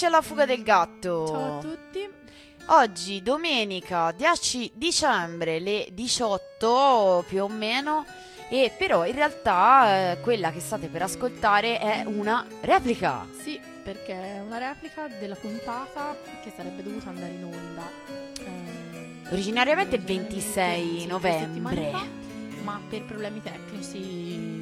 Eccoci alla fuga del gatto. Ciao a tutti. Oggi domenica 10 dicembre le 18 più o meno e però in realtà eh, quella che state per ascoltare è una replica. Sì, perché è una replica della puntata che sarebbe dovuta andare in onda. eh, Originariamente il originariamente 26 sì, novembre. fa, ma per problemi tecnici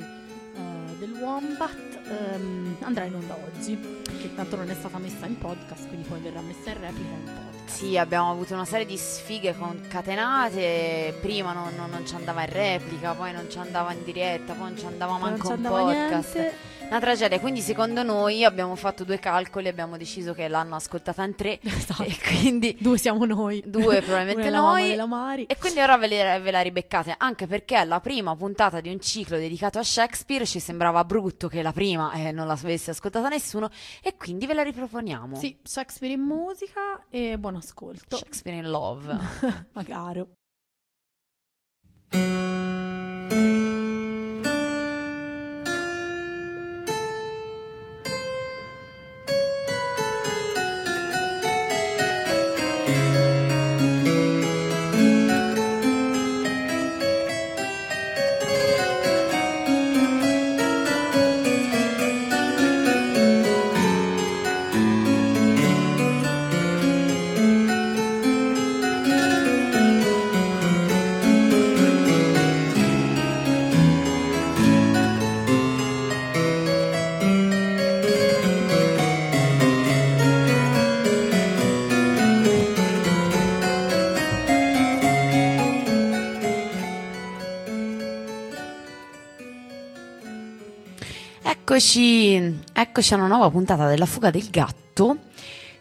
del Wombat ehm, andrà in onda oggi, che tanto non è stata messa in podcast, quindi poi verrà messa in replica in podcast. Sì, abbiamo avuto una serie di sfighe concatenate. Prima non, non- non ci andava in replica, poi non ci andava in diretta, poi non ci andava Poi manco in podcast. niente. Una tragedia. Quindi, secondo noi, abbiamo fatto due calcoli. Abbiamo deciso che l'hanno ascoltata in tre. Esatto. E quindi Due siamo noi. due probabilmente la noi. E quindi ora ve, le- ve la ribeccate, anche perché la prima puntata di un ciclo dedicato a Shakespeare ci sembrava brutto che la prima eh, non l'avesse ascoltata nessuno e quindi ve la riproponiamo. Sì, Shakespeare in musica e buon ascolto. Shakespeare in Love. Magari. Eccoci, eccoci a una nuova puntata della fuga del gatto.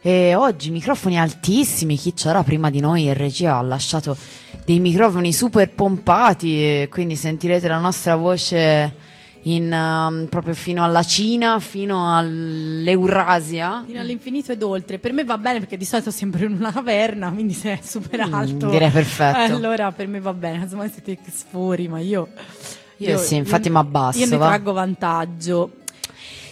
E oggi microfoni altissimi, chi c'era prima di noi in regia ha lasciato dei microfoni super pompati, quindi sentirete la nostra voce in, um, proprio fino alla Cina, fino all'Eurasia. Fino all'infinito ed oltre. Per me va bene perché di solito sempre in una caverna, quindi se è super Mm, alto. direi perfetto. allora per me va bene. Insomma, siete sfori, ma io. Io sì, infatti mi abbasso, Io ne traggo vantaggio.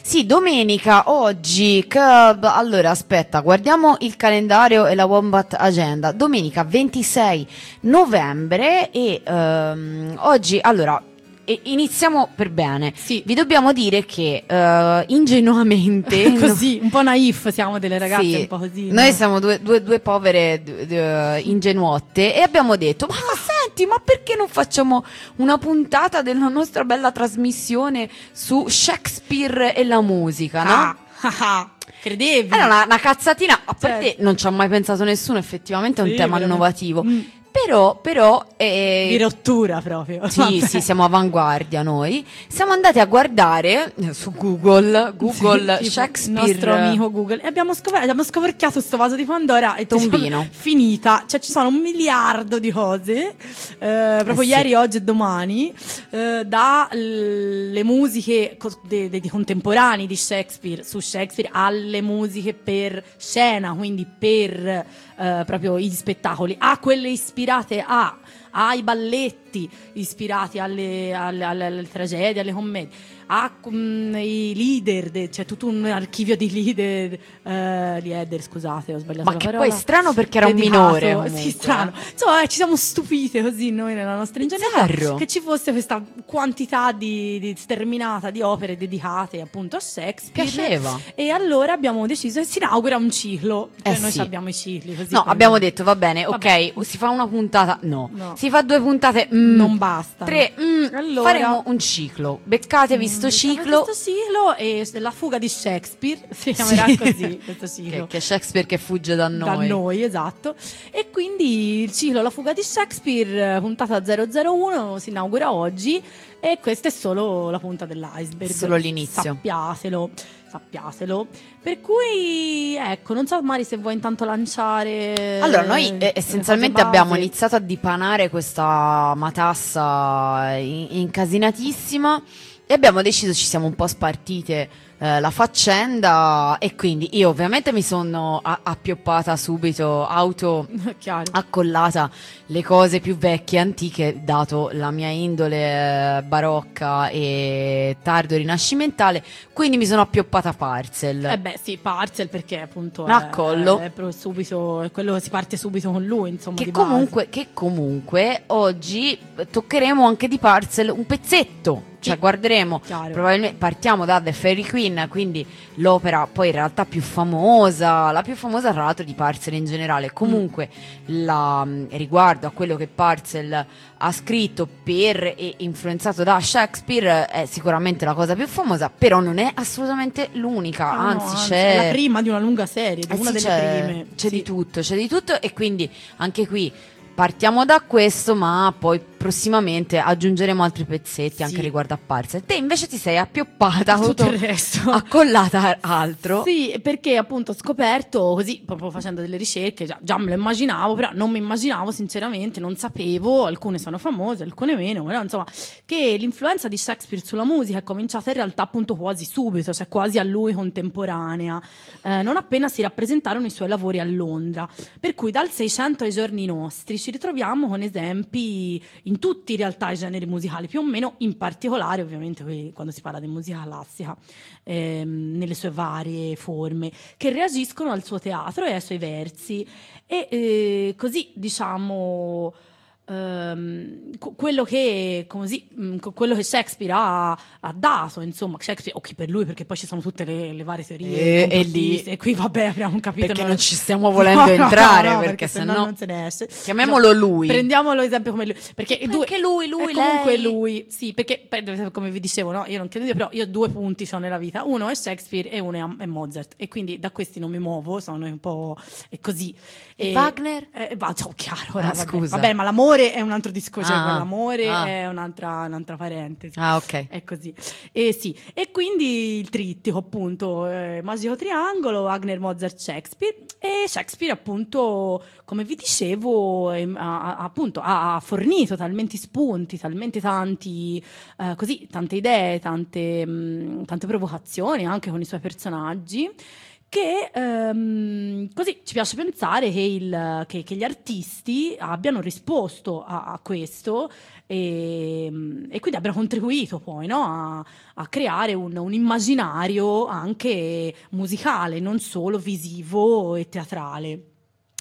Sì, domenica, oggi, che- allora aspetta, guardiamo il calendario e la Wombat Agenda. Domenica 26 novembre e ehm, oggi, allora, e- iniziamo per bene. Sì. Vi dobbiamo dire che eh, ingenuamente... così, un po' naif siamo delle ragazze, Sì, un po' così. Noi no? siamo due, due- due povere d- d- ingenuotte e abbiamo detto: Ma senti, ma perché non facciamo una puntata della nostra bella trasmissione su Shakespeare e la musica? No? Ah, ah, ah, credevi? Era una, una cazzatina, a parte Certo. non ci ha mai pensato nessuno, effettivamente è un Sì, tema veramente. innovativo. Mm, Però, però, eh, di rottura proprio. sì, Vabbè. sì, siamo avanguardia noi. Siamo andati a guardare eh, su Google, Google Sì, Shakespeare. Il nostro amico Google. E abbiamo scoperto, abbiamo scoperchiato sto vaso di Pandora e Tombino. finita. Cioè ci sono un miliardo di cose, eh, proprio sì. ieri, oggi e domani, eh, dalle musiche co- de- de- di contemporanei di Shakespeare, su Shakespeare, alle musiche per scena, quindi per eh, proprio gli spettacoli, a quelle ispirate a ai balletti ispirati alle, alle- alle- alle tragedie, alle commedie, ai leader, de- c'è tutto un archivio di leader, eh, leader, scusate, ho sbagliato Ma che parola. poi è strano perché era un minore. comunque. Sì, strano. Insomma, eh, ci siamo stupite così noi nella nostra ingenuità che ci fosse questa quantità di, di sterminata di opere dedicate appunto a Shakespeare. Piaceva. E allora abbiamo deciso che si inaugura un ciclo. Cioè Eh noi sì. abbiamo i cicli. Così No, abbiamo detto va bene, Vabbè. ok, si fa una puntata, no. No. Si fa due puntate, mm, Non basta. Tre, mm, Allora- faremo un ciclo. Beccatevi sto Mm, ciclo. Questo ciclo e la fuga di Shakespeare si chiamerà Sì. così questo ciclo. Che, che Shakespeare che fugge da noi. Da noi, esatto. E quindi il ciclo La fuga di Shakespeare, eh, puntata 001, si inaugura oggi e questa è solo la punta dell'iceberg. Solo l'inizio. Sappiatelo, sappiatelo. Per cui, ecco, non so Mari se vuoi intanto lanciare... Allora, noi eh, essenzialmente abbiamo iniziato a dipanare questa matassa in- incasinatissima e abbiamo deciso, ci siamo un po' spartite eh, la faccenda e quindi io ovviamente mi sono a- appioppata subito, auto accollata le cose più vecchie, antiche, dato la mia indole eh, barocca e tardo rinascimentale, quindi mi sono appioppata Parcel. Eh beh, sì, Parcel perché appunto Ma è, è subito, è quello si parte subito con lui, insomma, Che comunque, che comunque oggi toccheremo anche di Parcel un pezzetto, cioè guarderemo partiamo da The Fairy Queen, quindi l'opera poi in realtà più famosa, la più famosa tra l'altro di Parcel in generale. Comunque la, mh, riguardo a quello che Parcel ha scritto per e influenzato da Shakespeare è sicuramente la cosa più famosa, però non è assolutamente l'unica, Ah, no, anzi, c'è è la prima di una lunga serie, di eh una sì, delle c'è, prime. c'è Sì. di tutto, c'è di tutto e quindi anche qui partiamo da questo, ma poi prossimamente aggiungeremo altri pezzetti anche Sì. riguardo a Parcel. Te invece ti sei appioppata, tutto il resto. accollata altro. Sì, perché appunto ho scoperto così, proprio facendo delle ricerche, già, già me lo immaginavo, però non mi immaginavo sinceramente, non sapevo, alcune sono famose, alcune meno, però insomma, che l'influenza di Shakespeare sulla musica è cominciata in realtà appunto quasi subito, cioè quasi a lui contemporanea, eh, non appena si rappresentarono i suoi lavori a Londra. Per cui dal 600 ai giorni nostri ci ritroviamo con esempi in tutti in realtà i generi musicali, più o meno, in particolare ovviamente quando si parla di musica classica, ehm, nelle sue varie forme, che reagiscono al suo teatro e ai suoi versi. E eh, così diciamo. Ehm, co- quello, che, così, mm, quello che Shakespeare ha, ha dato, insomma, Shakespeare, o chi per lui, perché poi ci sono tutte le, le varie teorie, E- e lì- e qui vabbè apriamo un capitolo. Perché non ci stiamo volendo No, no, entrare, no, perché sennò sennò- non se ne esce. Chiamiamolo lui. Prendiamolo esempio come lui. Perché due, Anche lui, lui, è comunque lei. lui. Sì, perché come vi dicevo, no? io non credo io, però io due punti ho nella vita. Uno è Shakespeare e uno è, Mozart. E quindi da questi non mi muovo, sono un po' è così. E Wagner? Eh, va, oh, chiaro. Ah, vabbè. scusa. Vabbè, ma l'amore è un altro discorso. cioè, Ah, l'amore ah. è un'altra, un'altra parentesi. Ah, ok. È così. E sì, e quindi il trittico, appunto, eh, Magico Triangolo, Wagner, Mozart, Shakespeare. E Shakespeare, appunto, come vi dicevo, ehm, ha, ha- appunto, ha fornito talmente spunti, talmente tanti, eh, così, tante idee, tante, mh, tante provocazioni anche con i suoi personaggi. Che ehm, così ci piace pensare che, il- che- che gli artisti abbiano risposto a, a questo e, e quindi abbiano contribuito poi no, a, a creare un, un immaginario anche musicale, non solo visivo e teatrale.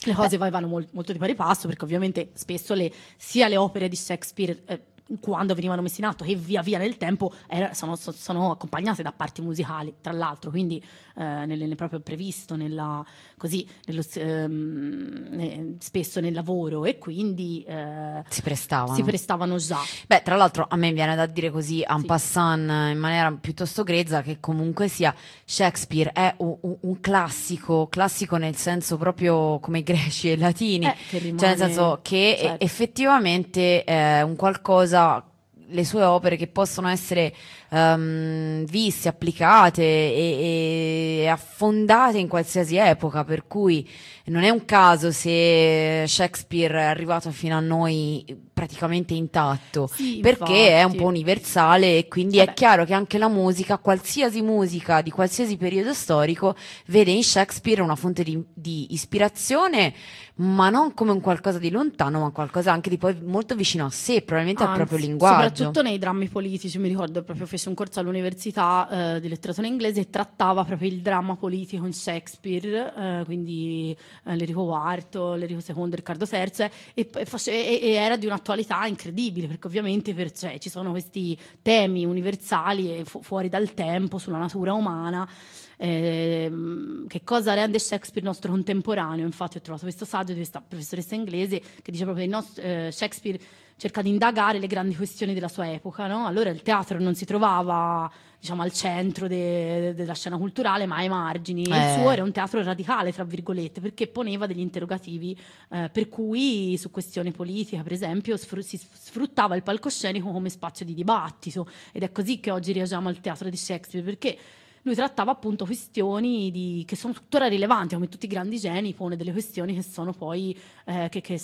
Le cose poi vanno mol- molto di pari passo perché ovviamente spesso le- sia le opere di Shakespeare eh, quando venivano messe in atto che via via nel tempo era- sono, so- sono accompagnate da parti musicali, tra l'altro, quindi eh, nel, nel proprio previsto, nella, così, nello ehm, eh, spesso nel lavoro e quindi eh, Si prestavano. si prestavano già. Beh, tra l'altro a me viene da dire così en Sì. passant in maniera piuttosto grezza che comunque sia Shakespeare è un, un- classico, classico nel senso proprio come i greci e i latini, Eh, rimane- cioè nel senso che certo. effettivamente è un qualcosa le sue opere che possono essere ehm, viste, applicate e, e affondate in qualsiasi epoca, per cui non è un caso se Shakespeare è arrivato fino a noi praticamente intatto, Sì, perché è un infatti. po' universale e quindi Vabbè. è chiaro che anche la musica, qualsiasi musica di qualsiasi periodo storico, vede in Shakespeare una fonte di, di ispirazione, ma non come un qualcosa di lontano, ma qualcosa anche di poi molto vicino a sé, probabilmente al Anzi, proprio linguaggio. Soprattutto nei drammi politici, mi ricordo proprio fece un corso all'università eh, di letteratura inglese e trattava proprio il dramma politico in Shakespeare, eh, quindi eh, l'Enrico IV, l'Enrico II, Riccardo III, e, e face- e- e era di un'attualità incredibile, perché ovviamente per- cioè, ci sono questi temi universali e fu- fuori dal tempo sulla natura umana. Ehm, che cosa rende Shakespeare nostro contemporaneo? Infatti, ho trovato questo saggio di questa professoressa inglese che dice proprio che eh, Shakespeare cerca di indagare le grandi questioni della sua epoca. no? Allora il teatro non si trovava diciamo, al centro de- della scena culturale, ma ai margini. Eh. Il suo era un teatro radicale, tra virgolette, perché poneva degli interrogativi eh, per cui su questioni politiche, per esempio, sfru- si sfruttava il palcoscenico come spazio di dibattito. Ed è così che oggi reagiamo al teatro di Shakespeare, perché lui trattava appunto questioni di, che sono tuttora rilevanti, come tutti i grandi geni, pone delle questioni che sono poi, eh, che, che,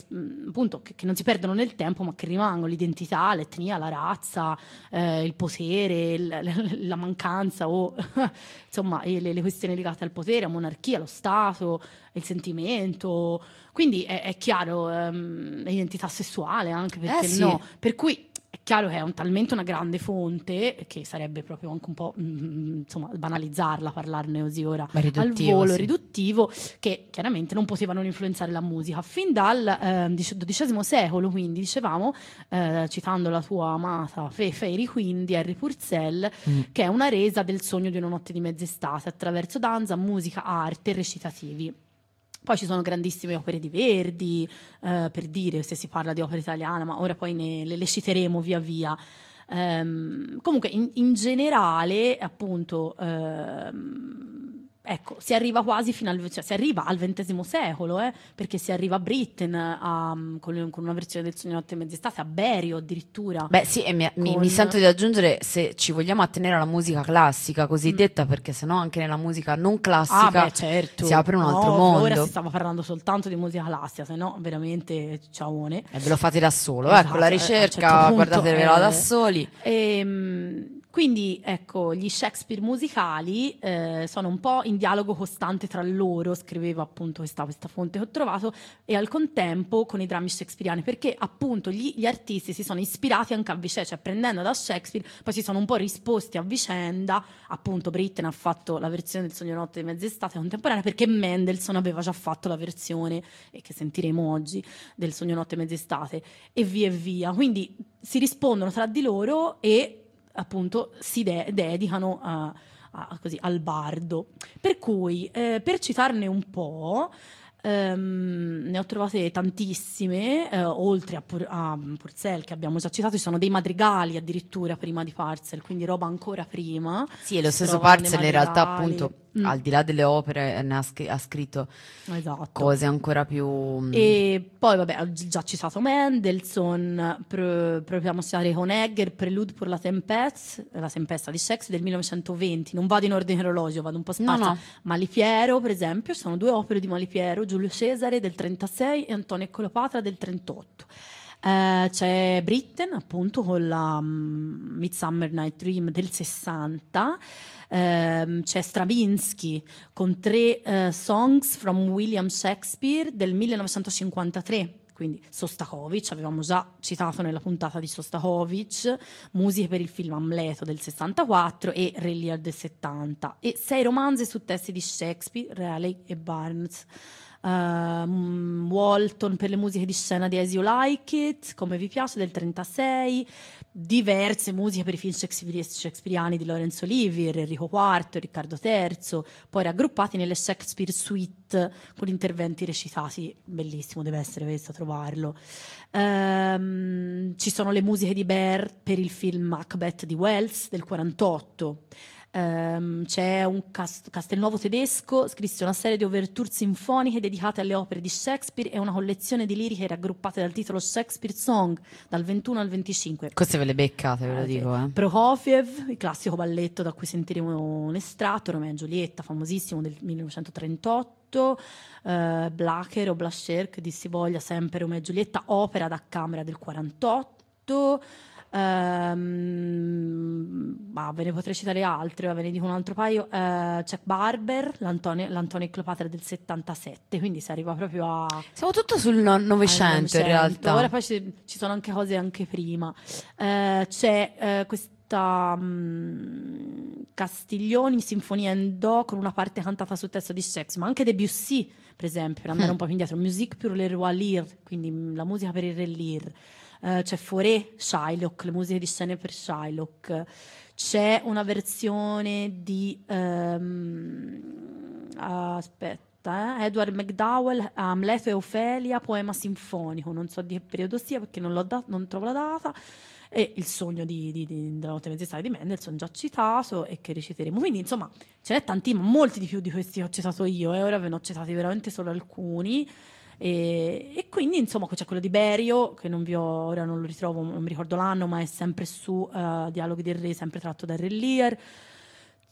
appunto, che, che, non si perdono nel tempo, ma che rimangono, l'identità, l'etnia, la razza, eh, il potere, il, la mancanza o insomma le, le, questioni legate al potere, a monarchia, allo Stato, il sentimento. Quindi è, è chiaro, ehm, l'identità sessuale anche, perché eh sì. no? Per cui chiaro che è un, talmente una grande fonte che sarebbe proprio anche un po' mm, insomma banalizzarla, parlarne così ora al volo sì. riduttivo, che chiaramente non potevano influenzare la musica. Fin dal eh, XII secolo, quindi dicevamo, eh, citando la tua amata Fe Fairy Queen di Harry Purcell, mm. che è una resa del sogno di una notte di mezz'estate attraverso danza, musica, arte e recitativi. Poi ci sono grandissime opere di Verdi, eh, per dire se si parla di opera italiana, ma ora poi ne, le, le citeremo via via. Um, comunque, in, in, generale, appunto, um, ecco, si arriva quasi fino al, cioè, si arriva al XX secolo, eh, perché si arriva a Britain a, con, con, una versione del Sogno Notte e Mezz'estate, a Berio addirittura. Beh sì, e mi, con... mi, sento di aggiungere, se ci vogliamo attenere alla musica classica cosiddetta, mm. perché sennò anche nella musica non classica ah, beh, certo. si apre un altro no, mondo. Ora si stava parlando soltanto di musica classica, se no veramente ciaone. E ve lo fate da solo, esatto, ecco la ricerca, certo guardatevela eh, da soli. Ehm, quindi ecco, gli Shakespeare musicali eh, sono un po' in dialogo costante tra loro, scriveva appunto questa, questa, fonte che ho trovato, e al contempo con i drammi shakespeariani, perché appunto gli, gli artisti si sono ispirati anche a vicenda, cioè prendendo da Shakespeare, poi si sono un po' risposti a vicenda, appunto Britten ha fatto la versione del Sogno Notte di Mezz'estate contemporanea, perché Mendelssohn aveva già fatto la versione, e che sentiremo oggi, del Sogno Notte di Mezz'estate, e via e via. Quindi si rispondono tra di loro e appunto si de- dedicano a, a, così, al bardo. Per cui, eh, per citarne un po', Um, ne ho trovate tantissime, uh, oltre a, Pur- a, Purcell che abbiamo già citato, ci sono dei madrigali addirittura prima di Parcel, quindi roba ancora prima. Sì, e lo stesso Parcel in realtà appunto mm. al di là delle opere ne ha, scr- ha scritto esatto. cose ancora più... Mm. E poi vabbè, ho già citato Mendelssohn, pr- proviamo a citare Honegger, Prelude per la Tempesta, la Tempesta di Shakespeare del 1920, non vado in ordine cronologico, vado un po' spazio. No, no. Malipiero per esempio, sono due opere di Malipiero, Giulio Cesare del 36 e Antonio e Cleopatra del 38. Uh, c'è Britten appunto con la um, Midsummer Night Dream del 60 uh, c'è Stravinsky con tre uh, songs from William Shakespeare del 1953 quindi Sostakovich, avevamo già citato nella puntata di Sostakovich, musiche per il film Amleto del 64 e Re del 70 e sei romanzi su testi di Shakespeare, Raleigh e Barnes uh, Walton per le musiche di scena di As You Like It, come vi piace, del 36, diverse musiche per i film shakespeariani di Lorenzo Olivier, Enrico IV, Riccardo III, poi raggruppati nelle Shakespeare Suite con interventi recitati, bellissimo deve essere questo trovarlo. Um, ci sono le musiche di Bear per il film Macbeth di Wells del 48. Um, c'è un cast- Castelnuovo tedesco, scrisse una serie di overture sinfoniche dedicate alle opere di Shakespeare e una collezione di liriche raggruppate dal titolo Shakespeare Song dal 21 al 25. Queste ve le beccate, ve lo eh, dico. Eh. Prokofiev, il classico balletto da cui sentiremo un estratto, Romeo e Giulietta, famosissimo del 1938. Uh, eh, Blacher o Blascher, che dissi voglia sempre Romeo e Giulietta, opera da camera del 48. Um, bah, ve ne potrei citare altre, ve ne dico un altro paio. Uh, Chuck Barber, l'Antonio, l'Antonio e Cleopatra del 77, quindi si arriva proprio a... Siamo tutto sul Novecento in realtà. Ora poi ci, ci, sono anche cose anche prima. Uh, c'è uh, questa um, Castiglioni, Sinfonia in Do, con una parte cantata sul testo di Shakespeare, ma anche Debussy, per esempio, per andare mm. un po' più indietro. Musique pour le roi Lear, quindi mm, la musica per il re Lear. Uh, c'è Foré Shylock, le musiche di scene per Shylock, c'è una versione di um, aspetta, eh, Edward McDowell, Amleto e Ofelia, poema sinfonico, non so di che periodo sia perché non, da- non trovo la data e il sogno di, di, di, della notte mezz'estate di Mendelssohn già citato e che reciteremo. Quindi insomma ce n'è tanti, ma molti di più di questi che ho citato io e ora ve ne ho citati veramente solo alcuni. E, e, quindi insomma c'è quello di Berio, che non vi ho, ora non lo ritrovo, non mi ricordo l'anno, ma è sempre su uh, Dialoghi del Re, sempre tratto da Re.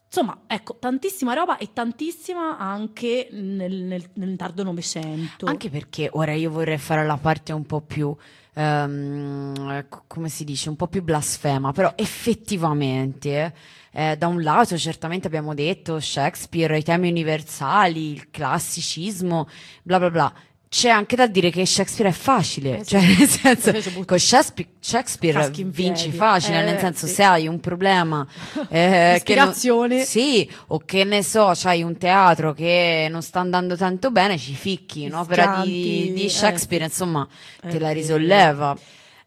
Insomma, ecco, tantissima roba e tantissima anche nel, nel, nel tardo Novecento. Anche perché ora io vorrei fare la parte un po' più, ehm, come si dice, un po' più blasfema, però effettivamente, eh, da un lato certamente abbiamo detto Shakespeare, i temi universali, il classicismo, bla bla bla c'è anche da dire che Shakespeare è facile, eh sì. cioè nel senso con Shakespeare, Shakespeare vinci facile, eh, nel senso sì. se hai un problema eh, ispirazione sì, o che ne so, c'hai un teatro che non sta andando tanto bene, ci ficchi, un'opera di, di, Shakespeare, eh, insomma, te la risolleva.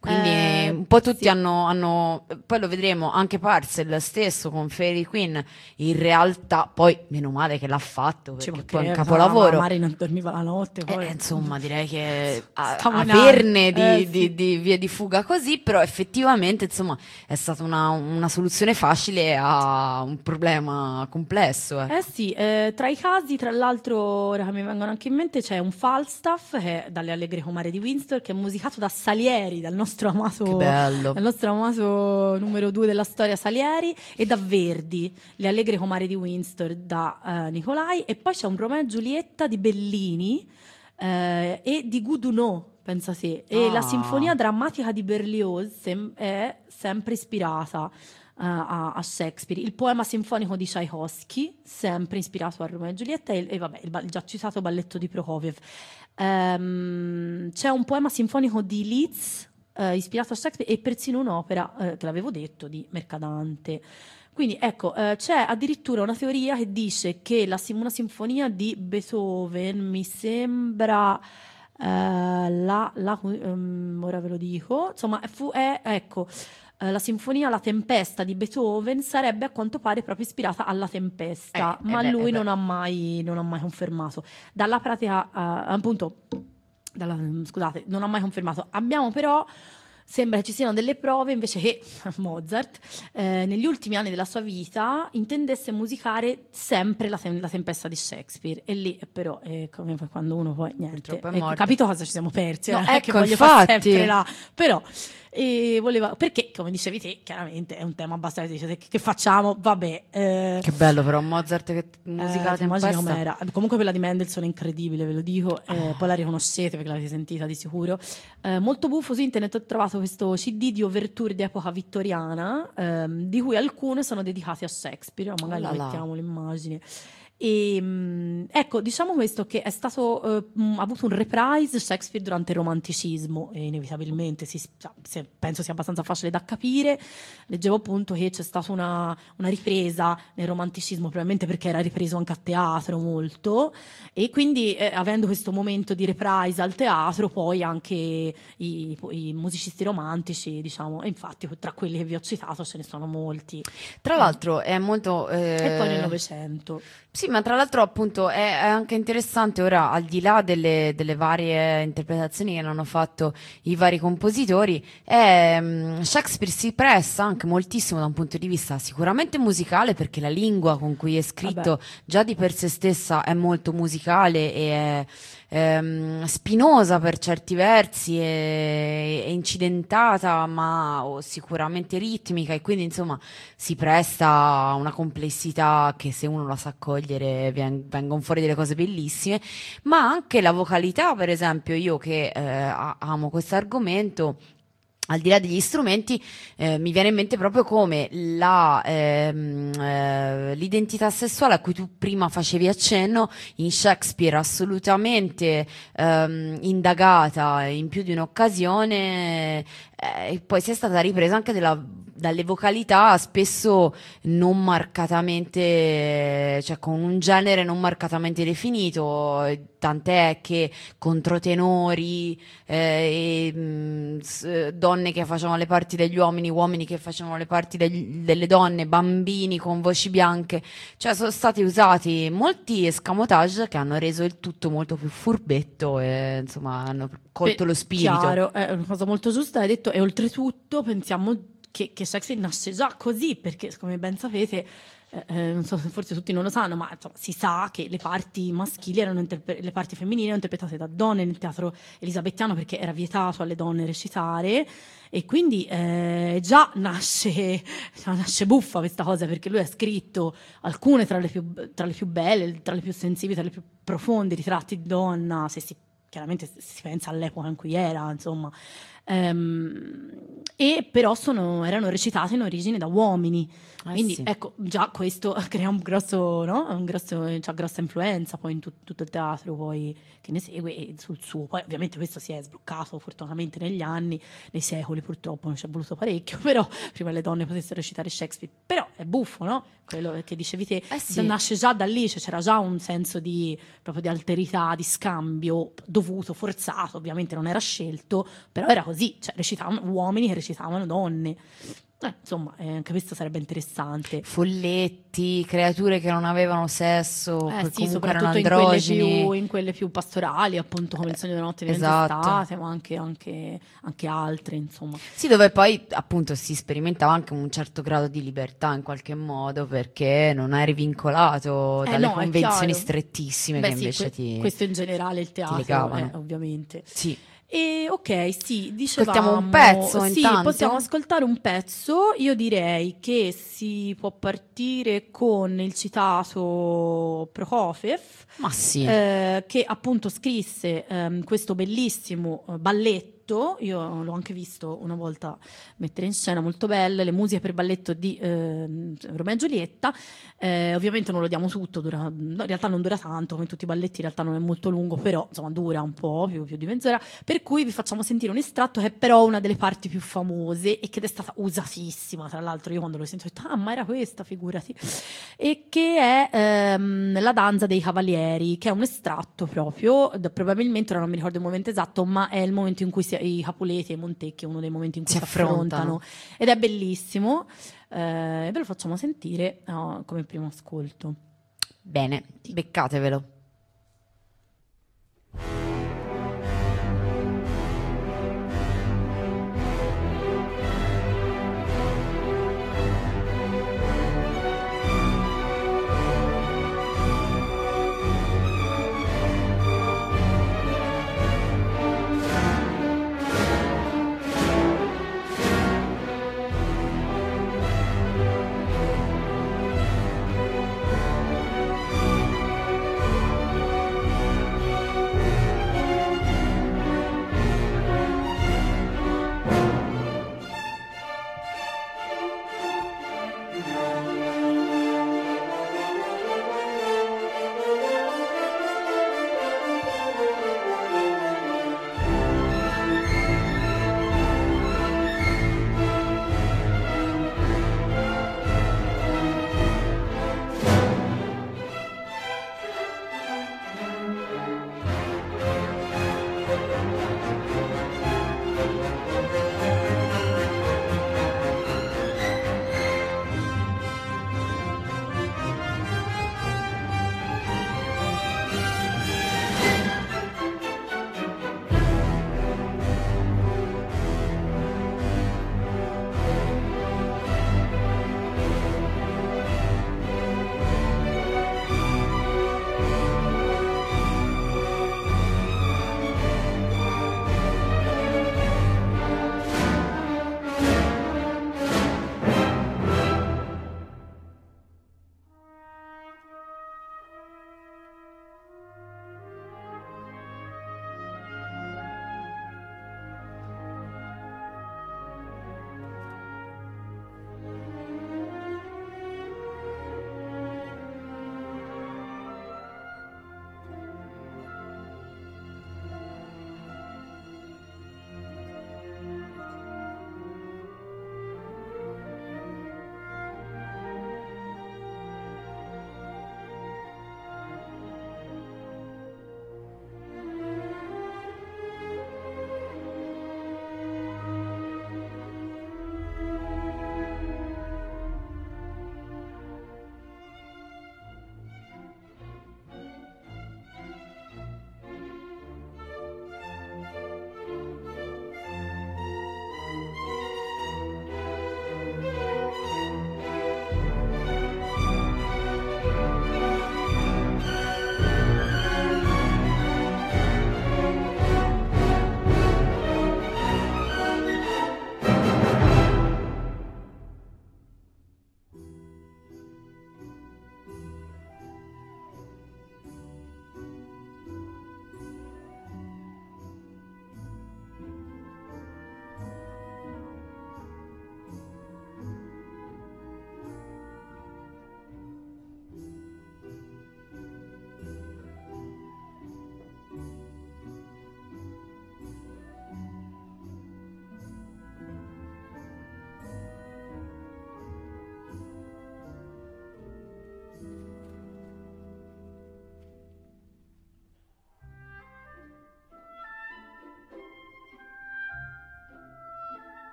Quindi eh, un po' tutti sì. hanno, hanno, poi lo vedremo, anche Parcel stesso con Fairy Queen, in realtà poi meno male che l'ha fatto perché poi è un capolavoro. Ma Mari non dormiva la notte. Poi. Eh, insomma direi che a, averne di, eh, di, sì. di, vie di fuga così, però effettivamente insomma è stata una, una soluzione facile a un problema complesso. Eh, eh sì, eh, tra i casi tra l'altro ora che mi vengono anche in mente c'è un Falstaff che è dalle Allegre Comare di Windsor che è musicato da Salieri, dal nostro nostro amato, il nostro amato numero due della storia Salieri e da Verdi, Le Allegre Comare di Windsor da uh, Nicolai e poi c'è un Romeo e Giulietta di Bellini uh, e di Goudunot, pensa te, e ah. la sinfonia drammatica di Berlioz sem- è sempre ispirata. Uh, a, a, Shakespeare, il poema sinfonico di Tchaikovsky, sempre ispirato a Romeo e Giulietta, e, e vabbè, il, il, già citato balletto di Prokofiev. Um, c'è un poema sinfonico di Liszt eh, ispirato a Shakespeare e persino un'opera, eh, che l'avevo detto, di Mercadante. Quindi ecco, eh, c'è addirittura una teoria che dice che la, una sinfonia di Beethoven mi sembra... Uh, la, la um, ora ve lo dico, insomma, fu, è, ecco, uh, la sinfonia La Tempesta di Beethoven sarebbe a quanto pare proprio ispirata alla Tempesta, eh, ma eh, lui non ha, mai, non, ha mai, confermato. Dalla pratica, appunto, dalla, scusate, non ho mai confermato. Abbiamo però sembra che ci siano delle prove invece che Mozart eh, negli ultimi anni della sua vita intendesse musicare sempre la, tem- la tempesta di Shakespeare e lì però è come quando uno poi niente è capito cosa ci siamo persi no, eh, ecco, che voglio infatti. fare sempre là però e voleva, perché, come dicevi te, chiaramente è un tema abbastanza. Dice, che, facciamo? Vabbè. Eh, che bello, però Mozart che musica eh, immagini com'era. Comunque quella di Mendelssohn è incredibile, ve lo dico. Eh, oh. Poi la riconoscete perché l'avete sentita di sicuro. Eh, molto buffo su internet ho trovato questo CD di overture di epoca vittoriana, ehm, di cui alcune sono dedicate a Shakespeare. Magari oh mettiamo l'immagine. E, ehm, ecco, diciamo questo che è stato eh, ha avuto un reprise Shakespeare durante il romanticismo e inevitabilmente si, si, penso sia abbastanza facile da capire. Leggevo appunto che c'è stata una, una, ripresa nel romanticismo, probabilmente perché era ripreso anche a teatro molto e quindi eh, avendo questo momento di reprise al teatro, poi anche i, i, musicisti romantici, diciamo, e infatti tra quelli che vi ho citato ce ne sono molti. Tra l'altro è molto... Eh... E poi nel Novecento. Sì, ma tra l'altro appunto è, è anche interessante ora, al di là delle, delle, varie interpretazioni che hanno fatto i vari compositori, è, um, Shakespeare si presta anche moltissimo da un punto di vista sicuramente musicale, perché la lingua con cui è scritto Vabbè. già di per sé stessa è molto musicale e è ehm, spinosa per certi versi e, e incidentata, ma sicuramente ritmica e quindi insomma si presta a una complessità che se uno la sa cogliere vengono fuori delle cose bellissime, ma anche la vocalità, per esempio, io che eh, amo questo argomento al di là degli strumenti, eh, mi viene in mente proprio come la, ehm, eh, l'identità sessuale a cui tu prima facevi accenno in Shakespeare assolutamente ehm, indagata in più di un'occasione eh, poi sia stata ripresa anche della, dalle vocalità spesso non marcatamente, cioè con un genere non marcatamente definito, tant'è che controtenori, eh, e, mh, mm, donne che facevano le parti degli uomini, uomini che facevano le parti degli, delle donne, bambini con voci bianche, cioè sono stati usati molti escamotage che hanno reso il tutto molto più furbetto e insomma hanno colto Beh, lo spirito. Chiaro, è una cosa molto giusta, hai detto, e oltretutto pensiamo che, che Shakespeare nasce già così, perché come ben sapete eh, eh, non so se forse tutti non lo sanno, ma insomma, si sa che le parti maschili erano interpre- le parti femminili erano interpretate da donne nel teatro elisabettiano perché era vietato alle donne recitare e quindi eh, già nasce, nasce, buffa questa cosa perché lui ha scritto alcune tra le, più, tra le più belle, tra le più sensibili, tra le più profonde ritratti di donna, se si chiaramente si pensa all'epoca in cui era, insomma, Um, e però sono, erano recitate in origine da uomini. Eh Quindi sì. ecco, già questo crea un grosso, no? un grosso, cioè, grossa influenza poi in tut- tutto il teatro poi, che ne segue e sul suo. Poi ovviamente questo si è sbloccato fortunatamente negli anni, nei secoli purtroppo non ci è voluto parecchio, però prima le donne potessero recitare Shakespeare. Però è buffo, no? Quello che dicevi te. Eh sì. Nasce già da lì, cioè c'era già un senso di, proprio di alterità, di scambio dovuto, forzato, ovviamente non era scelto, però era così, cioè recitavano uomini che recitavano donne. Eh, insomma, eh, anche questo sarebbe interessante. Folletti, creature che non avevano sesso, eh, sì, soprattutto in quelle, più, in quelle, più, pastorali, appunto come il sogno della notte esatto. ma anche, anche, anche, altre, insomma. Sì, dove poi appunto si sperimentava anche un certo grado di libertà in qualche modo, perché non eri vincolato eh, dalle no, convenzioni strettissime Beh, che invece que- ti Questo in generale il teatro, eh, ovviamente. Sì. E ok, sì, dicevamo... Ascoltiamo un pezzo Sì, intanto. possiamo ascoltare un pezzo. Io direi che si può partire con il citato Prokofiev. Ma sì. Eh, che appunto scrisse ehm, questo bellissimo eh, balletto balletto, io l'ho anche visto una volta mettere in scena, molto belle, le musiche per balletto di eh, Romeo e Giulietta, eh, ovviamente non lo diamo tutto, dura, in realtà non dura tanto, come tutti i balletti in realtà non è molto lungo, però insomma dura un po', più, più di mezz'ora, per cui vi facciamo sentire un estratto che è però una delle parti più famose e che è stata usatissima, tra l'altro io quando l'ho sentito ho detto, ah ma era questa, figurati, e che è ehm, la danza dei cavalieri, che è un estratto proprio, probabilmente ora non mi ricordo il momento esatto, ma è il momento in cui si, i Capuleti e i Montecchi, uno dei momenti in cui si, si affrontano. affrontano. Ed è bellissimo. Eh, ve lo facciamo sentire no, come primo ascolto. Bene, beccatevelo.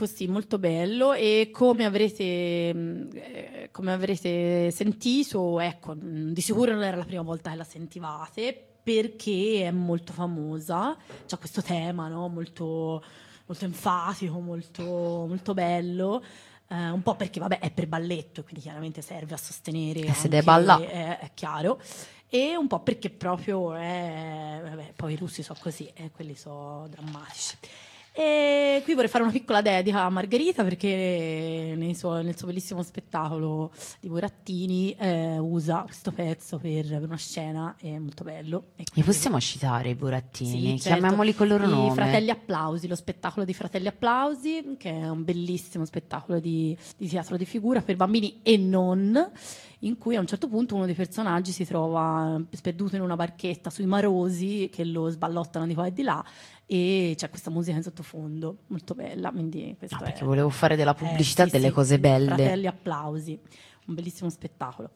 Ecco, sì, molto bello e come avrete, mh, eh, come avrete sentito, ecco, mh, di sicuro non era la prima volta che la sentivate perché è molto famosa, c'è questo tema no? molto, molto enfatico, molto, molto bello. eh, un po' perché vabbè è per balletto, quindi chiaramente serve a sostenere. Eh, se deve anche- ballà. È, è chiaro. E un po' perché proprio è. Vabbè, poi i russi sono così, e quelli sono drammatici. E qui vorrei fare una piccola dedica a Margherita perché suo- nel suo bellissimo spettacolo di Burattini eh, usa questo pezzo per, per una scena, è molto bello. E Li possiamo citare i burattini? sì, certo. Chiamiamoli col loro I nome. Fratelli Applausi, lo spettacolo di Fratelli Applausi, che è un bellissimo spettacolo di, di teatro di figura per bambini e non, in cui a un certo punto uno dei personaggi si trova sperduto in una barchetta sui marosi che lo sballottano di qua e di là e c'è questa musica in sottofondo, molto bella. Quindi questo No, è- perché volevo fare della eh, pubblicità sì, delle sì, cose belle. Fratelli Applausi, un bellissimo spettacolo.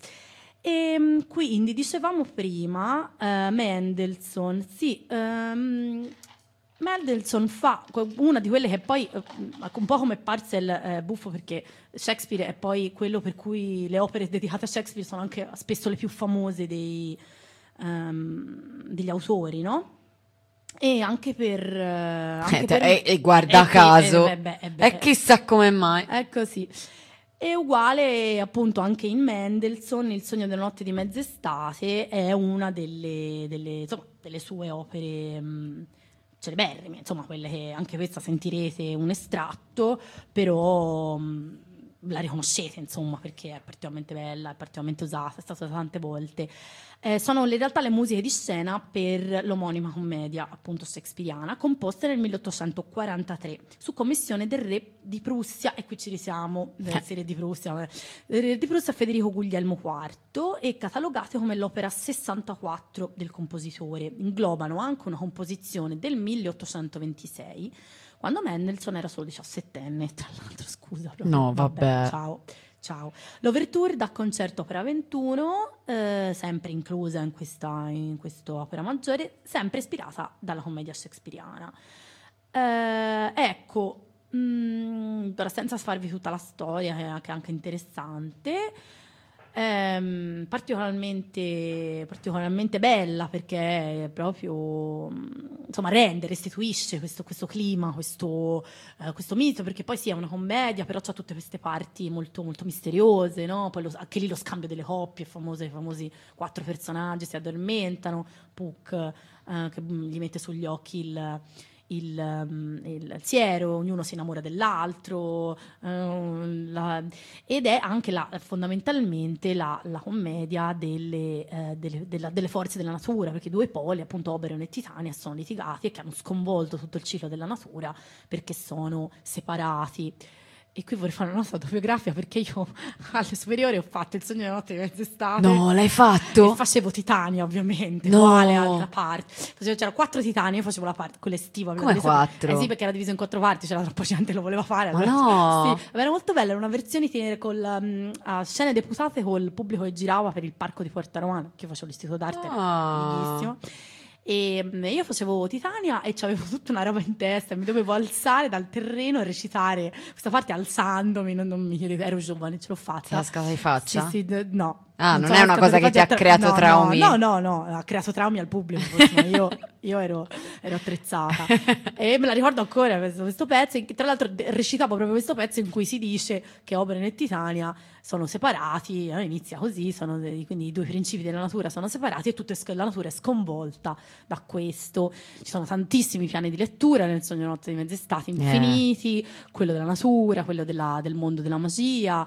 E, quindi dicevamo prima eh, Mendelssohn, sì, ehm, Mendelssohn fa una di quelle che poi, eh, un po' come Parcel, eh, buffo perché Shakespeare è poi quello per cui le opere dedicate a Shakespeare sono anche spesso le più famose dei, ehm, degli autori, no? E anche per... eh, anche Eh, per- e, e guarda eh, caso, eh, beh, eh, beh, e chissà come mai. è così. È uguale appunto anche in Mendelssohn, Il sogno della notte di mezz'estate è una delle, delle, insomma, delle sue opere mh, celeberrime, insomma quelle che anche questa sentirete un estratto, però mh, la riconoscete insomma perché è particolarmente bella, è particolarmente usata, è stata usata tante volte. Eh, sono in realtà le musiche di scena per l'omonima commedia appunto shakespeariana composte nel 1843 su commissione del re di Prussia e qui ci risiamo della Eh. serie di Prussia del re di Prussia Federico Guglielmo IV e catalogate come l'opera 64 del compositore inglobano anche una composizione del 1826 quando Mendelssohn era solo 17enne tra l'altro scusa. No, vabbè. ciao Ciao. L'Overture da concerto opera 21, eh, sempre inclusa in questa in opera maggiore, sempre ispirata dalla commedia shakespeariana. Eh, ecco, mm, ora senza farvi tutta la storia, che è anche, anche interessante, ehm, particolarmente, particolarmente bella perché proprio mm, insomma rende, restituisce questo, questo clima, questo, eh, questo mito, perché poi sì è una commedia, però c'ha tutte queste parti molto, molto misteriose, no? Poi lo- anche lì lo scambio delle coppie, famose, i famosi quattro personaggi si addormentano, Puck eh, che mm, gli mette sugli occhi il, il, um, il siero, ognuno si innamora dell'altro, eh, la- ed è anche la- fondamentalmente la, la commedia delle, eh, delle- della- delle forze della natura, perché due poli, appunto Oberon e Titania, sono litigati e che hanno sconvolto tutto il ciclo della natura perché sono separati. E qui vorrei fare una nota autobiografia perché io alle superiori ho fatto il sogno della notte di mezz'estate. No, l'hai E fatto? facevo Titania, ovviamente. No. Quale altra parte? Facevo- c'erano quattro Titani, io facevo la parte, quella estiva. Come quattro? Eh sì, perché era diviso in quattro parti, c'era troppa gente che lo voleva fare. Ma allora- no. Sì, era molto bella, era una versione che- con mm, a scene deputate col pubblico che girava per il parco di Porta Romana, che facevo l'istituto d'arte, Ah. fighissimo. E mm, io facevo Titania e avevo tutta una roba in testa, mi dovevo alzare dal terreno e recitare questa parte alzandomi, non, non mi chiedete, ero giovane, ce l'ho fatta. Sei cascata di faccia? Sì, sì, no. Ah, non sono è una cosa che ti ha creato no, traumi? No, no, no, ha creato traumi al pubblico. io, io ero, ero attrezzata. e me la ricordo ancora questo, questo pezzo. in- Tra l'altro, recitavo proprio questo pezzo in cui si dice che Oberon e Titania sono separati. no? Inizia così, sono quindi i due principi della natura sono separati e tutta la natura è sconvolta da questo. Ci sono tantissimi piani di lettura nel sogno notte di mezz'estate, infiniti, quello della natura, quello della- del mondo della magia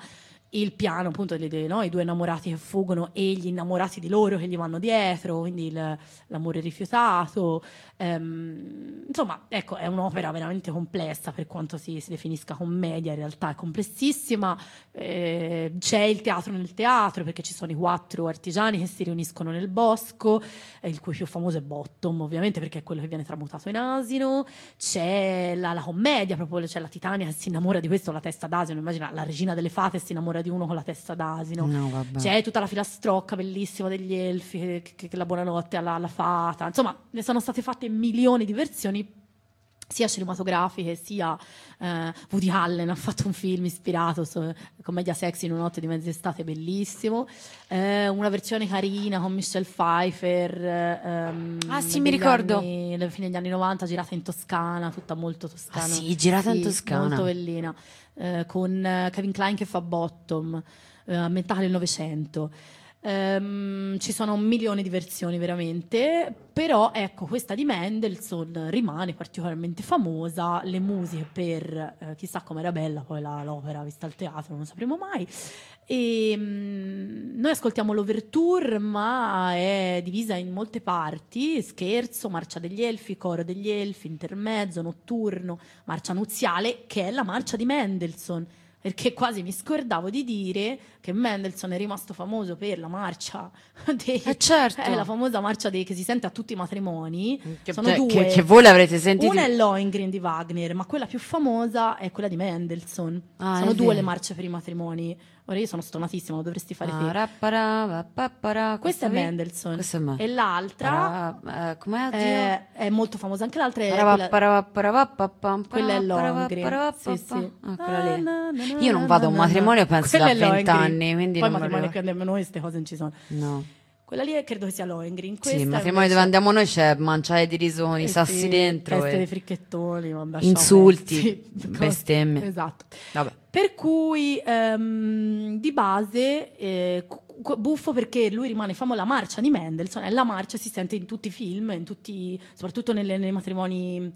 il piano appunto delle, delle- no? i due innamorati che fuggono e gli innamorati di loro che gli vanno dietro, quindi il- l'amore rifiutato. Ehm, insomma, ecco, è un'opera veramente complessa per quanto si, si definisca commedia, in realtà è complessissima. Eh, c'è il teatro nel teatro perché ci sono i quattro artigiani che si riuniscono nel bosco, eh, il cui più famoso è Bottom, ovviamente perché è quello che viene tramutato in asino. C'è la, la commedia, proprio c'è la Titania che si innamora di questo, la testa d'asino. Immagina la regina delle fate si innamora di uno con la testa d'asino. No, vabbè. C'è tutta la filastrocca bellissima degli elfi, che, che- che la buonanotte alla, alla fata. Insomma, ne sono state fatte milioni di versioni. Sia cinematografiche sia eh, Woody Allen ha fatto un film ispirato su commedia sexy in una notte di mezz'estate bellissimo eh, una versione carina con Michelle Pfeiffer ehm, Ah, sì, mi ricordo. anni, fine degli anni 90 girata in Toscana tutta molto toscana Ah, sì, girata in Toscana. molto bellina eh, con eh, Kevin Klein che fa Bottom eh, ambientata nel Novecento Ehm, ci sono un milione di versioni veramente, però ecco questa di Mendelssohn rimane particolarmente famosa, le musiche per eh, chissà com'era bella poi la- l'opera vista al teatro, non lo sapremo mai. E, mm, noi ascoltiamo l'overture, ma è divisa in molte parti: scherzo, marcia degli elfi, coro degli elfi, intermezzo, notturno, marcia nuziale, che è la marcia di Mendelssohn. Perché quasi mi scordavo di dire che Mendelssohn è rimasto famoso per la marcia dei, Eh, certo. è la famosa marcia dei, che si sente a tutti i matrimoni. Che, Sono che- due. che- che voi l'avrete sentito. Una è Lohengrin di Wagner, ma quella più famosa è quella di Mendelssohn. Ah, sono due vero. le marce per i matrimoni. Ora io sono stonatissima, lo dovresti fare te. Ah, rappara, vappapara, Questa è. Mendelssohn. Questa è me. E l'altra eh, com'è? oddio? è, è molto famosa, anche l'altra è quella, quella è Lohengrin. Sì, sì. Ah, quella lì. Na, na, na, Io non vado a un matrimonio, penso da è Lohengrin. 20 anni, quindi Poi non me lo matrimoni che andiamo noi, queste cose non ci sono. No. Quella lì credo che sia Lohengrin. Questa Sì, il matrimonio invece- dove andiamo noi c'è manciare di riso con i Eh sassi sì, dentro. Teste e- dei fricchettoni, vabbè, Insulti. Sì, bestemmie. Esatto. Vabbè. Per cui ehm, di base eh, buffo perché lui rimane famoso la marcia di Mendelssohn e la marcia si sente in tutti i film, in tutti, soprattutto nelle- nei matrimoni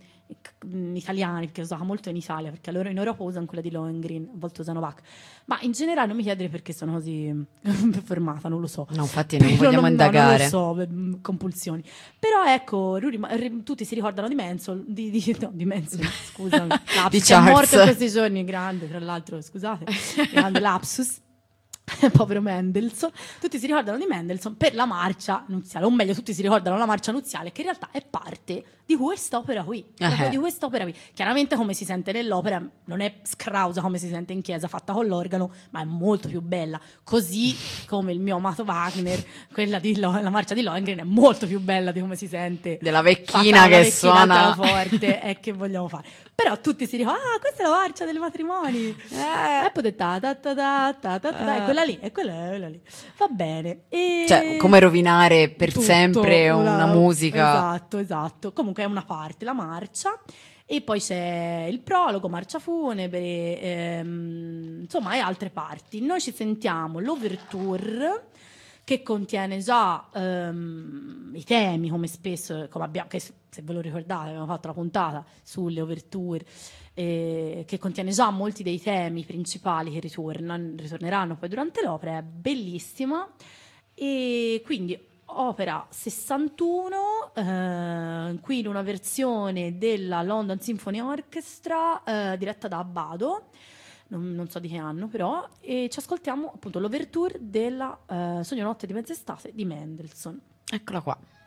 italiani, perché è usata molto in Italia, perché loro in Europa usano quella di Lohengrin, a volte usano Bach. Ma in generale non mi chiedere perché sono così fermata, non lo so. No, infatti non Però vogliamo non- no, indagare. non lo so, mm, compulsioni. Però ecco, lui rima- ri- tutti si ricordano di Mensol, di, di, no, di scusami, lapsus, Di che è morto Charles. in questi giorni, grande, tra l'altro, scusate, grande lapsus. Povero Mendelssohn, tutti si ricordano di Mendelssohn per la marcia nuziale, o meglio, tutti si ricordano la marcia nuziale, che in realtà è parte di quest'opera qui. Eh. di quest'opera qui. Chiaramente, come si sente nell'opera, non è scrausa come si sente in chiesa, fatta con l'organo, ma è molto più bella. Così come il mio amato Wagner, quella di Lo- la marcia di Lohengrin è molto più bella di come si sente Della vecchina che suona. al pianoforte e che vogliamo fare. Però tutti si dicono, ah, questa è la marcia dei matrimoni. Eh. E poi ta ta ta ta ta ta ta, è quella lì, è quella, è quella lì. Va bene. E Cioè, come rovinare per tutto, sempre una musica. Esatto, esatto. Comunque è una parte, la marcia. E poi c'è il prologo, marcia funebre, ehm, insomma, e altre parti. Noi ci sentiamo l'overture che contiene già ehm, i temi, come spesso, come abbiamo, che se ve lo ricordate, abbiamo fatto la puntata sulle overture, eh, che contiene già molti dei temi principali che ritorneranno poi durante l'opera, è bellissima. E quindi opera 61, eh, qui in una versione della London Symphony Orchestra eh, diretta da Abbado, non, non so di che anno però, e ci ascoltiamo appunto l'overture della eh, Sogno Notte di Mezz'estate di Mendelssohn. Eccola qua.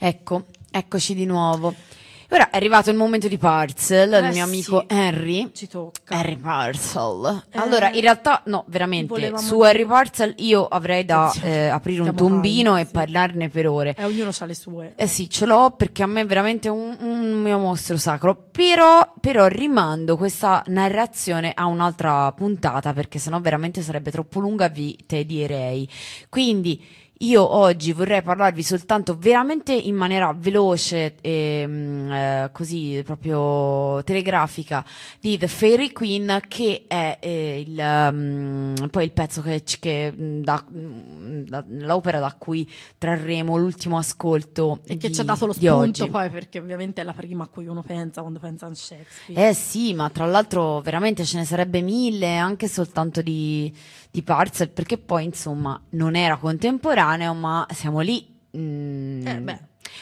Ecco, eccoci di nuovo. Ora è arrivato il momento di Parcel, Eh del mio amico sì. Henry. Ci tocca. Harry Parcel. Eh, allora, in realtà, no, veramente, su Harry Parcel io avrei da eh, aprire un tombino calmi, e sì. parlarne per ore. Eh, ognuno ha le sue. Eh sì, ce l'ho perché a me è veramente un, un mio mostro sacro. Però, però rimando questa narrazione a un'altra puntata perché sennò veramente sarebbe troppo lunga, vi te direi. Quindi io oggi vorrei parlarvi soltanto veramente in maniera veloce e mm, eh, così proprio telegrafica di The Fairy Queen che è eh, il, mm, poi il pezzo che, che, mm, da, mm, da- l'opera da cui trarremo l'ultimo ascolto E che di- ci ha dato lo spunto poi, perché ovviamente è la prima a cui uno pensa quando pensa a Shakespeare. Eh sì, ma tra l'altro veramente ce ne sarebbe mille anche soltanto di, di Parcel, perché poi insomma non era contemporaneo, ma siamo lì. mm, Eh, beh.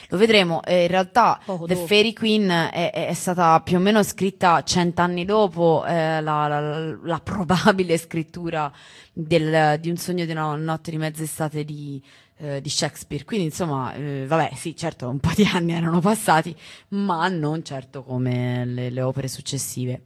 Lo vedremo, eh, in realtà Poco The dopo. Fairy Queen è, è- stata più o meno scritta cent'anni dopo eh, la, la- la probabile scrittura del- di Un sogno di una notte di mezz'estate di, eh, di Shakespeare. Quindi insomma, eh, vabbè, sì, certo, un po' di anni erano passati, ma non certo come le, le opere successive.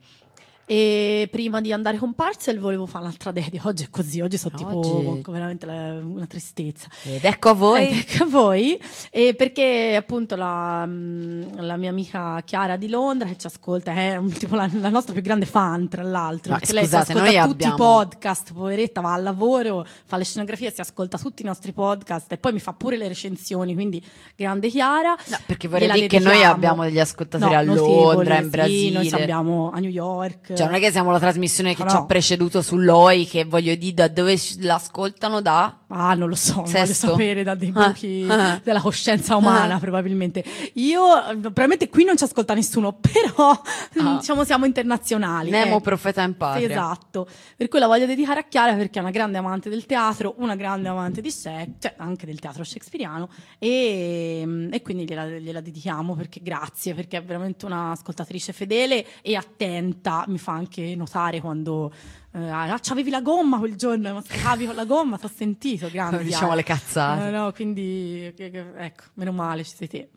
E prima di andare con Parcel volevo fare un'altra dedica. Oggi è così, oggi sono tipo Oggi- con veramente la- una tristezza. Ed ecco a voi. Eh, ecco a voi, e perché appunto la, la mia amica Chiara di Londra che ci ascolta, è un- tipo la, la nostra più grande fan tra l'altro, Ma perché lei si scusate, ascolta noi tutti abbiamo- i podcast, poveretta, va al lavoro, fa le scenografie, si ascolta tutti i nostri podcast e poi mi fa pure le recensioni, quindi grande Chiara. No, perché vorrei dire che noi abbiamo degli ascoltatori No, a Londra, in sì, Brasile. noi ci abbiamo a New York. Cioè, non è che siamo la trasmissione che No, ci ha preceduto sull'OI, che voglio dire, da dove l'ascoltano da? Ah, non lo so, non voglio Sesto. sapere da dei Ah, buchi ah. della coscienza umana, Ah. probabilmente. Io, probabilmente qui non ci ascolta nessuno, però Ah. diciamo siamo internazionali. Nemo eh. profeta in patria. Esatto, per cui la voglio dedicare a Chiara perché è una grande amante del teatro, una grande amante di Shakespeare, cioè anche del teatro shakespeariano e, e quindi gliela, gliela dedichiamo perché grazie, perché è veramente un'ascoltatrice fedele e attenta, mi fa anche notare quando eh, ah, c'avevi la gomma quel giorno, ma scavi con la gomma, ti ho sentito, grande. Diciamo Chiara. le cazzate. Eh, no, quindi ecco, meno male ci sei te.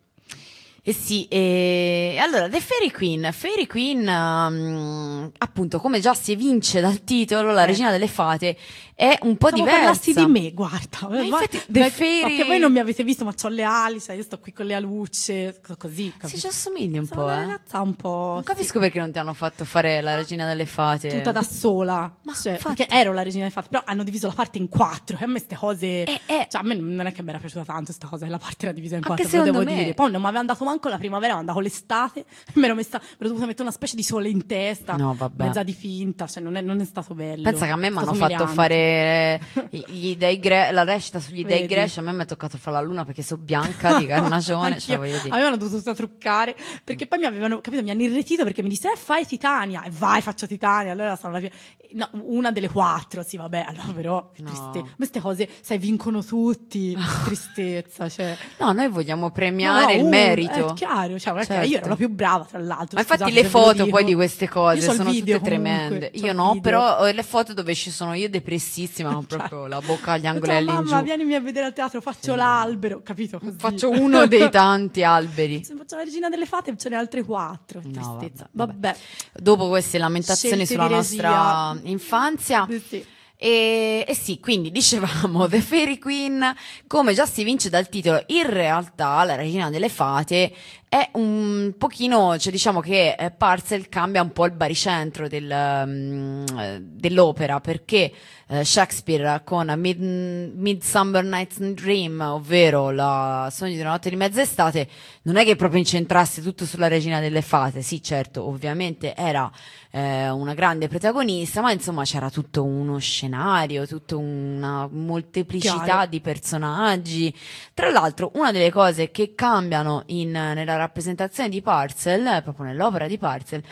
Eh sì, e allora The Fairy Queen. Fairy Queen, um, appunto, come già si evince dal titolo, la Eh. regina delle fate è un po' Stavo diversa. parlassi di me, guarda. Ma infatti, Ma- The Fairy- Perché voi non mi avete visto, ma ho le ali, sai, io sto qui con le alucce, co- così. Sì, capito? ci assomigli un Sono po', eh. un po'. Non capisco perché non ti hanno fatto fare la regina delle fate. Tutta da sola, Ma Cioè, infatti- perché ero la regina dei fatti, però hanno diviso la parte in quattro. E a me queste cose, Eh, eh. cioè, a me non è che mi era piaciuta tanto questa cosa, che la parte era divisa in Anche quattro, ve lo devo me. dire. Poi non mi aveva andato manco la primavera, mi andavo l'estate, mi ero messa, mi ero dovuta mettere una specie di sole in testa, No, vabbè. mezza di finta, cioè non è, non è stato bello. Pensa che a me mi hanno fatto fare eh, gli dei gre- la recita sugli dei greci, a me mi è toccato fare la luna perché sono bianca di carnagione, voglio dire. Avevano dovuto truccare perché poi mi avevano capito, mi hanno irretito perché mi disse eh, fai Titania e vai faccio Titania allora sono la prima no, una delle quattro sì vabbè allora però No. triste queste cose sai vincono tutti tristezza cioè No, noi vogliamo No, premiare no, il uno, merito. È chiaro, cioè, Certo. io ero la più brava, tra l'altro. Ma infatti le foto poi di queste cose sono video tutte comunque, tremende. Io no, video. però ho le foto dove ci sono io depressissima, ho proprio la bocca agli angolelli in mamma, vienimi a vedere al teatro, faccio l'albero, capito? Così. Faccio uno dei tanti alberi. Se faccio la regina delle fate, ce ne altre quattro. No, Tristezza. vabbè, Vabbè. Dopo queste lamentazioni Scelte sulla nostra infanzia. Sì, sì. E, e sì, quindi dicevamo The Fairy Queen, come già si vince dal titolo, in realtà la regina delle fate è un pochino, cioè diciamo che eh, Parcel cambia un po' il baricentro del, eh, dell'opera perché eh, Shakespeare con Mid- Midsummer Night's Dream, ovvero la Sogno di una notte di mezz'estate, non è che proprio incentrasse tutto sulla regina delle fate, sì certo, ovviamente era eh, una grande protagonista, ma insomma c'era tutto uno scenario, tutta una molteplicità Chiaro. di personaggi. Tra l'altro, una delle cose che cambiano in- nella rappresentazione di Parcel, proprio nell'opera di Parcel,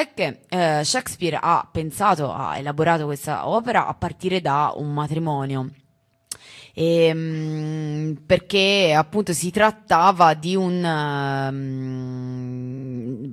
è che eh, Shakespeare ha pensato, ha elaborato questa opera a partire da un matrimonio. Ehm, perché appunto si trattava di un ehm,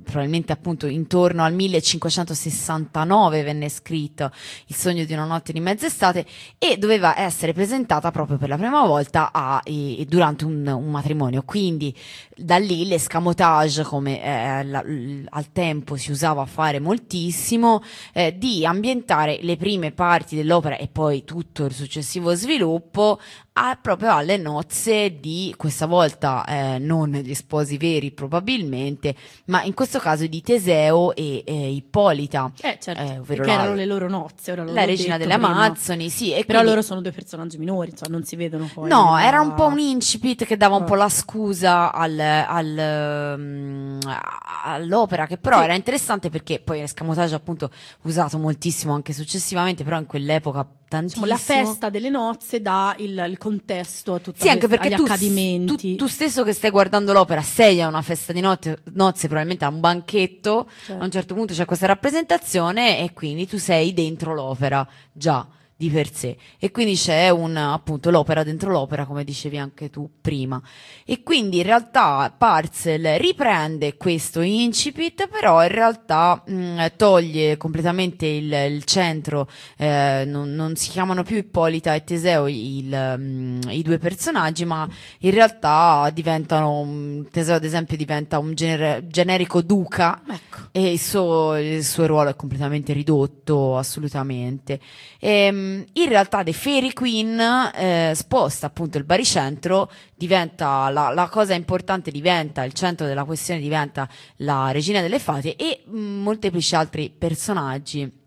probabilmente appunto intorno al 1569 venne scritto Il sogno di una notte di mezz'estate e doveva essere presentata proprio per la prima volta a, e, durante un, un, matrimonio. Quindi da lì l'escamotage, come eh, la, al tempo si usava fare moltissimo, eh, di ambientare le prime parti dell'opera e poi tutto il successivo sviluppo a, proprio alle nozze di questa volta eh, non gli sposi veri probabilmente, ma in questo caso di Teseo e eh, Ippolita. Eh certo, eh, che erano le loro nozze. Ora la regina delle prima. Amazzoni, sì. Però quindi... loro sono due personaggi minori, cioè non si vedono poi. No, era un po' un incipit che dava un po' la scusa al, al, um, all'opera, che però sì. era interessante perché poi l'escamotage appunto usato moltissimo anche successivamente, però in quell'epoca. Diciamo, la festa delle nozze dà il, il contesto a tutti sì, anche perché tu, tu, tu, stesso che stai guardando l'opera sei a una festa di notte, nozze, probabilmente a un banchetto, certo. a un certo punto c'è questa rappresentazione e quindi tu sei dentro l'opera già di per sé. E quindi c'è un appunto l'opera dentro l'opera come dicevi anche tu prima. E quindi in realtà Parcel riprende questo incipit però in realtà mh, toglie completamente il, il centro eh, non, non, si chiamano più Ippolita e Teseo il, mh, i due personaggi ma in realtà diventano Teseo ad esempio diventa un gener- generico duca. Ecco. e il suo, il suo ruolo è completamente ridotto assolutamente. E, Ehm, in realtà The Fairy Queen eh, sposta appunto il baricentro, diventa la, la, cosa importante, diventa il centro della questione, diventa la regina delle fate e mm, molteplici altri personaggi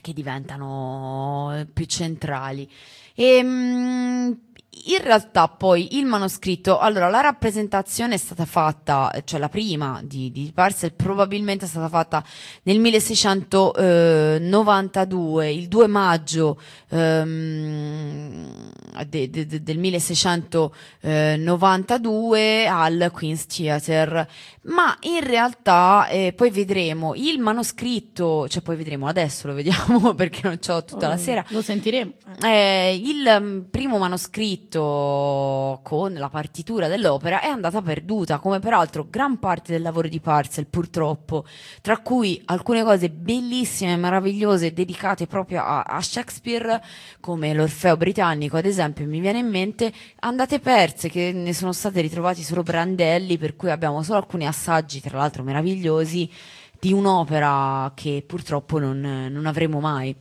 che diventano più centrali. E, ehm, mh, in realtà poi il manoscritto, allora la rappresentazione è stata fatta, cioè la prima di, di Parcel probabilmente è stata fatta nel 1692, il 2 maggio ehm, de, de, de, del 1692 al Queen's Theatre, ma in realtà eh, poi vedremo il manoscritto, cioè poi vedremo adesso lo vediamo perché non c'ho tutta oh, la sera. Lo sentiremo. Eh, il um, primo manoscritto scritto con la partitura dell'opera è andata perduta, come peraltro gran parte del lavoro di Parcel, purtroppo, tra cui alcune cose bellissime, meravigliose, dedicate proprio a, a Shakespeare, come l'Orfeo britannico, ad esempio, mi viene in mente, andate perse, che ne sono state ritrovati solo brandelli, per cui abbiamo solo alcuni assaggi, tra l'altro meravigliosi, di un'opera che purtroppo non, non avremo mai.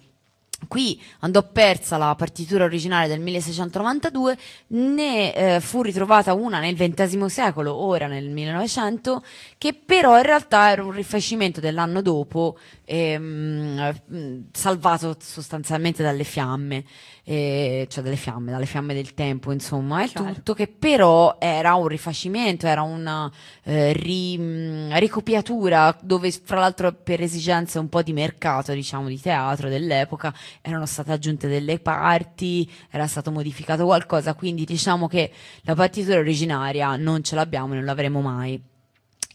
Qui andò persa la partitura originale del 1692, ne eh, fu ritrovata una nel XX secolo, ora nel 1900, che però in realtà era un rifacimento dell'anno dopo, ehm, salvato sostanzialmente dalle fiamme eh, cioè dalle fiamme, dalle fiamme del tempo, insomma, è Chiaro. tutto che però era un rifacimento, era una eh, ri, ricopiatura dove fra l'altro per esigenze un po' di mercato, diciamo, di teatro dell'epoca, erano state aggiunte delle parti, era stato modificato qualcosa, quindi diciamo che la partitura originaria non ce l'abbiamo e non l'avremo mai.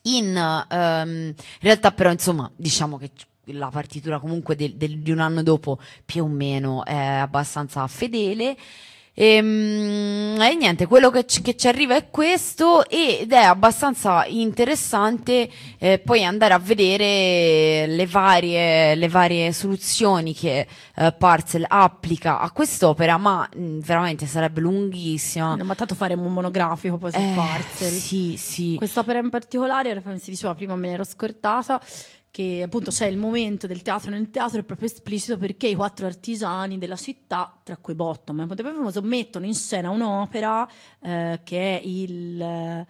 In, um, in realtà però insomma diciamo che la partitura comunque del, del, di un anno dopo più o meno è abbastanza fedele. E, ehm, e niente, quello che ci, che ci, arriva è questo ed è abbastanza interessante eh, poi andare a vedere le varie, le varie soluzioni che eh, Parcel applica a quest'opera, ma mh, mm, veramente sarebbe lunghissima. Ma tanto faremo un monografico poi su eh, Parcel. Sì, sì. Quest'opera in particolare, si diceva prima me ne ero scortata, che appunto c'è il momento del teatro nel teatro è proprio esplicito perché i quattro artigiani della città, tra cui Bottom e Ponte Famoso, mettono in scena un'opera eh, che è il...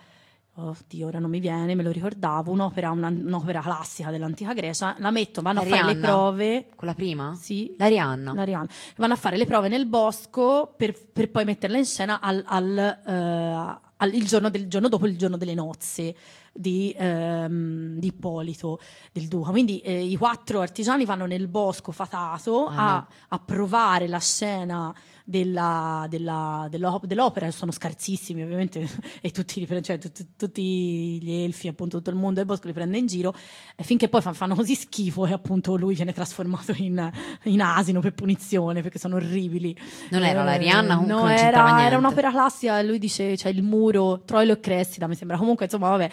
Oddio, ora non mi viene, me lo ricordavo, un'opera, una, un'opera classica dell'antica Grecia, la mettono, vanno L'Arianna. a fare le prove. Quella prima? Sì. L'Arianna. L'Arianna. Vanno a fare le prove nel bosco per, per poi metterla in scena al, al, uh, al, il, giorno del, giorno dopo il giorno delle nozze di, ehm, di Ippolito del Duca. Quindi eh, i quattro artigiani vanno nel bosco fatato ah, a, no. a, provare la scena della, della, dell'opera sono scarsissimi ovviamente e tutti, cioè, tutti, tutti, gli elfi appunto tutto il mondo del bosco li prende in giro finché poi fanno così schifo e appunto lui viene trasformato in, in asino per punizione perché sono orribili. Non era la Rihanna comunque no, era, era un'opera classica e lui dice c'è il muro Troilo e Cressida mi sembra. Comunque insomma vabbè.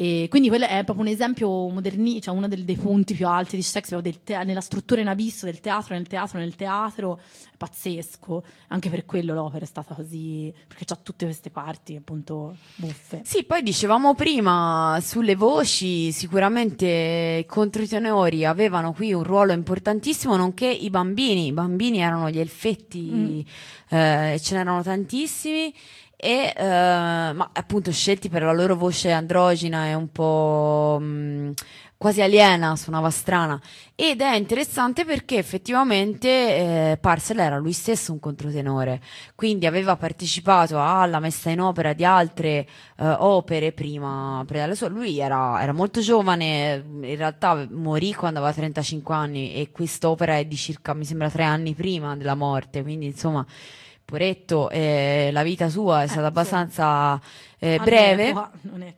E quindi quello è proprio un esempio moderni, cioè uno dei, dei punti più alti di Shakespeare, te- nella struttura in abisso del teatro, nel teatro, nel teatro, è pazzesco. Anche per quello l'opera è stata così, perché ha tutte queste parti appunto buffe. Sì, poi dicevamo prima sulle voci, sicuramente i controtenori avevano qui un ruolo importantissimo, nonché i bambini. I bambini erano gli elfetti, mm. eh, ce n'erano tantissimi e uh, ma appunto scelti per la loro voce androgina e un po' mh, mm, quasi aliena, suonava strana. Ed è interessante perché effettivamente eh, Parcel era lui stesso un controtenore, quindi aveva partecipato alla messa in opera di altre uh, opere prima, prima della sua, lui era, era, molto giovane, in realtà morì quando aveva 35 anni e quest'opera è di circa, mi sembra, tre anni prima della morte, quindi insomma Poretto, eh, la vita sua è stata eh, abbastanza eh, breve,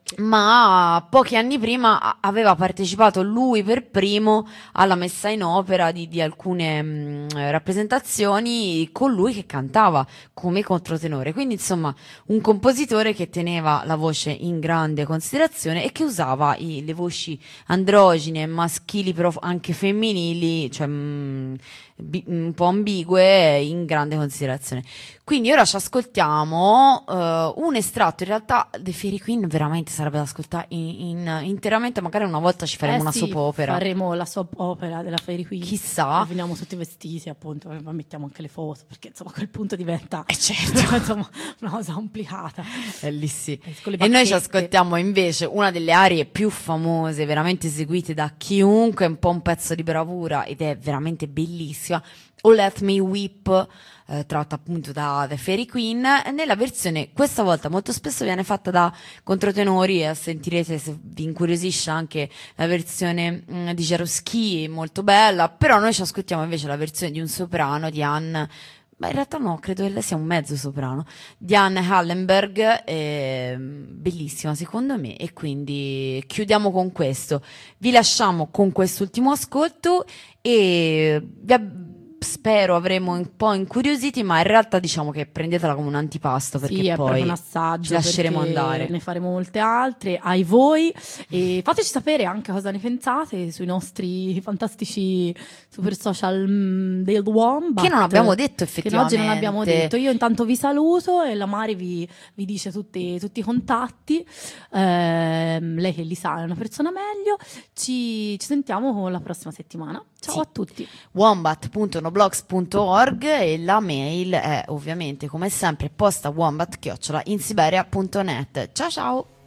che... ma pochi anni prima aveva partecipato lui per primo alla messa in opera di, di alcune mh, rappresentazioni con lui che cantava come controtenore. Quindi, insomma, un compositore che teneva la voce in grande considerazione e che usava i, le voci androgine, maschili, però anche femminili, cioè mh, bi, un po' ambigue in grande considerazione. Quindi ora ci ascoltiamo uh, un estratto, in realtà The Fairy Queen veramente sarebbe da ascoltare in, in, interamente, magari una volta ci faremo eh una sì, soap opera. faremo la soap opera della Fairy Queen. Chissà. Finiamo tutti vestiti appunto, ma mettiamo anche le foto, perché insomma a quel punto diventa eh certo. insomma, una cosa complicata. È lì sì. E noi ci ascoltiamo invece una delle arie più famose, veramente eseguite da chiunque, un po' un pezzo di bravura ed è veramente bellissima. O Let Me Weep eh, tratta appunto da The Fairy Queen, nella versione questa volta molto spesso viene fatta da controtenori e sentirete se vi incuriosisce anche la versione mh, mm, di Jarosky, molto bella, però noi ci ascoltiamo invece la versione di un soprano di Anne ma in realtà no, credo che lei sia un mezzo soprano, di Anne Hallenberg, eh, bellissima secondo me, e quindi chiudiamo con questo. Vi lasciamo con quest'ultimo ascolto e vi, spero avremo un po' incuriositi, ma in realtà diciamo che prendetela come un antipasto perché sì, poi un assaggio, ci lasceremo andare. Ne faremo molte altre ai voi e fateci sapere anche cosa ne pensate sui nostri fantastici super social mm, del Wombat. Che non abbiamo detto effettivamente. Che oggi non abbiamo detto. Io intanto vi saluto e la Mari vi, vi dice tutti, tutti, i contatti. Eh, lei che li sa è una persona meglio. Ci, ci sentiamo la prossima settimana. Ciao sì. a tutti. wombat.noblogs.org e la mail è ovviamente come sempre posta wombat-insiberia.net. Ciao ciao!